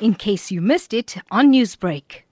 in case you missed it on Newsbreak.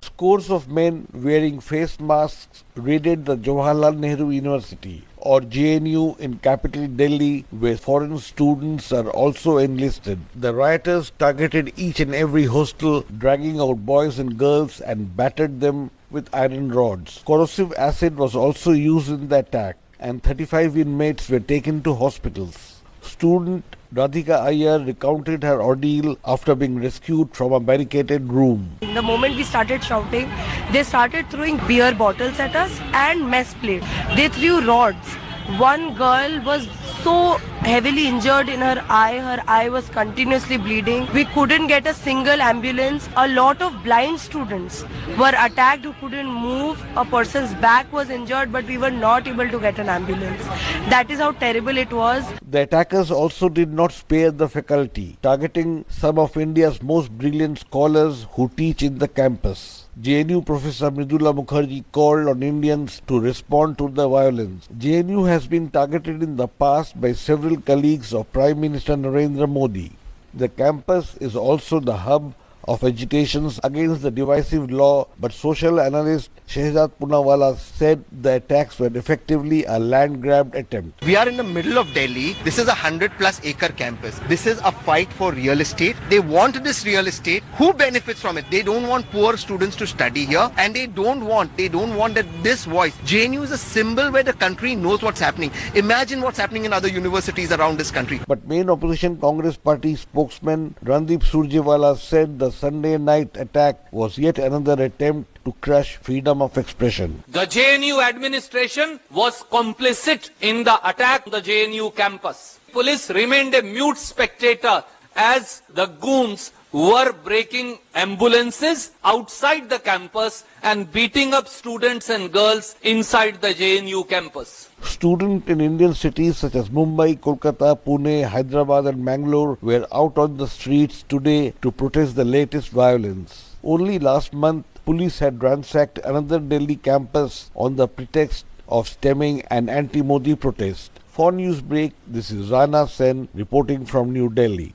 Scores of men wearing face masks raided the Jawaharlal Nehru University or JNU in capital Delhi where foreign students are also enlisted. The rioters targeted each and every hostel, dragging out boys and girls and battered them with iron rods. Corrosive acid was also used in the attack and 35 inmates were taken to hospitals. Student Radhika Iyer recounted her ordeal after being rescued from a barricaded room. The moment we started shouting, they started throwing beer bottles at us and mess plate. They threw rods. One girl was so heavily injured in her eye. Her eye was continuously bleeding. We couldn't get a single ambulance. A lot of blind students were attacked who couldn't move. A person's back was injured, but we were not able to get an ambulance. That is how terrible it was. The attackers also did not spare the faculty, targeting some of India's most brilliant scholars who teach in the campus. JNU Professor Mridula Mukherjee called on Indians to respond to the violence. JNU has been targeted in the past by several colleagues of Prime Minister Narendra Modi. The campus is also the hub of agitations against the divisive law, but social analyst Shehzad Poonawalla said the attacks were effectively a land grab attempt. We are in the middle of Delhi. This is a 100 plus acre campus. This is a fight for real estate. They want this real estate. Who benefits from it? They don't want poor students to study here and they don't want, they don't want that this voice. JNU is a symbol where the country knows what's happening. Imagine what's happening in other universities around this country. But main opposition Congress party spokesman Randeep Surjewala said the Sunday night attack was yet another attempt to crush freedom of expression. The JNU administration was complicit in the attack on the JNU campus. Police remained a mute spectator as the goons were breaking ambulances outside the campus and beating up students and girls inside the JNU campus. Students in Indian cities such as Mumbai, Kolkata, Pune, Hyderabad and Mangalore were out on the streets today to protest the latest violence. Only last month, police had ransacked another Delhi campus on the pretext of stemming an anti-Modi protest. For Newsbreak, this is Rana Senn reporting from New Delhi.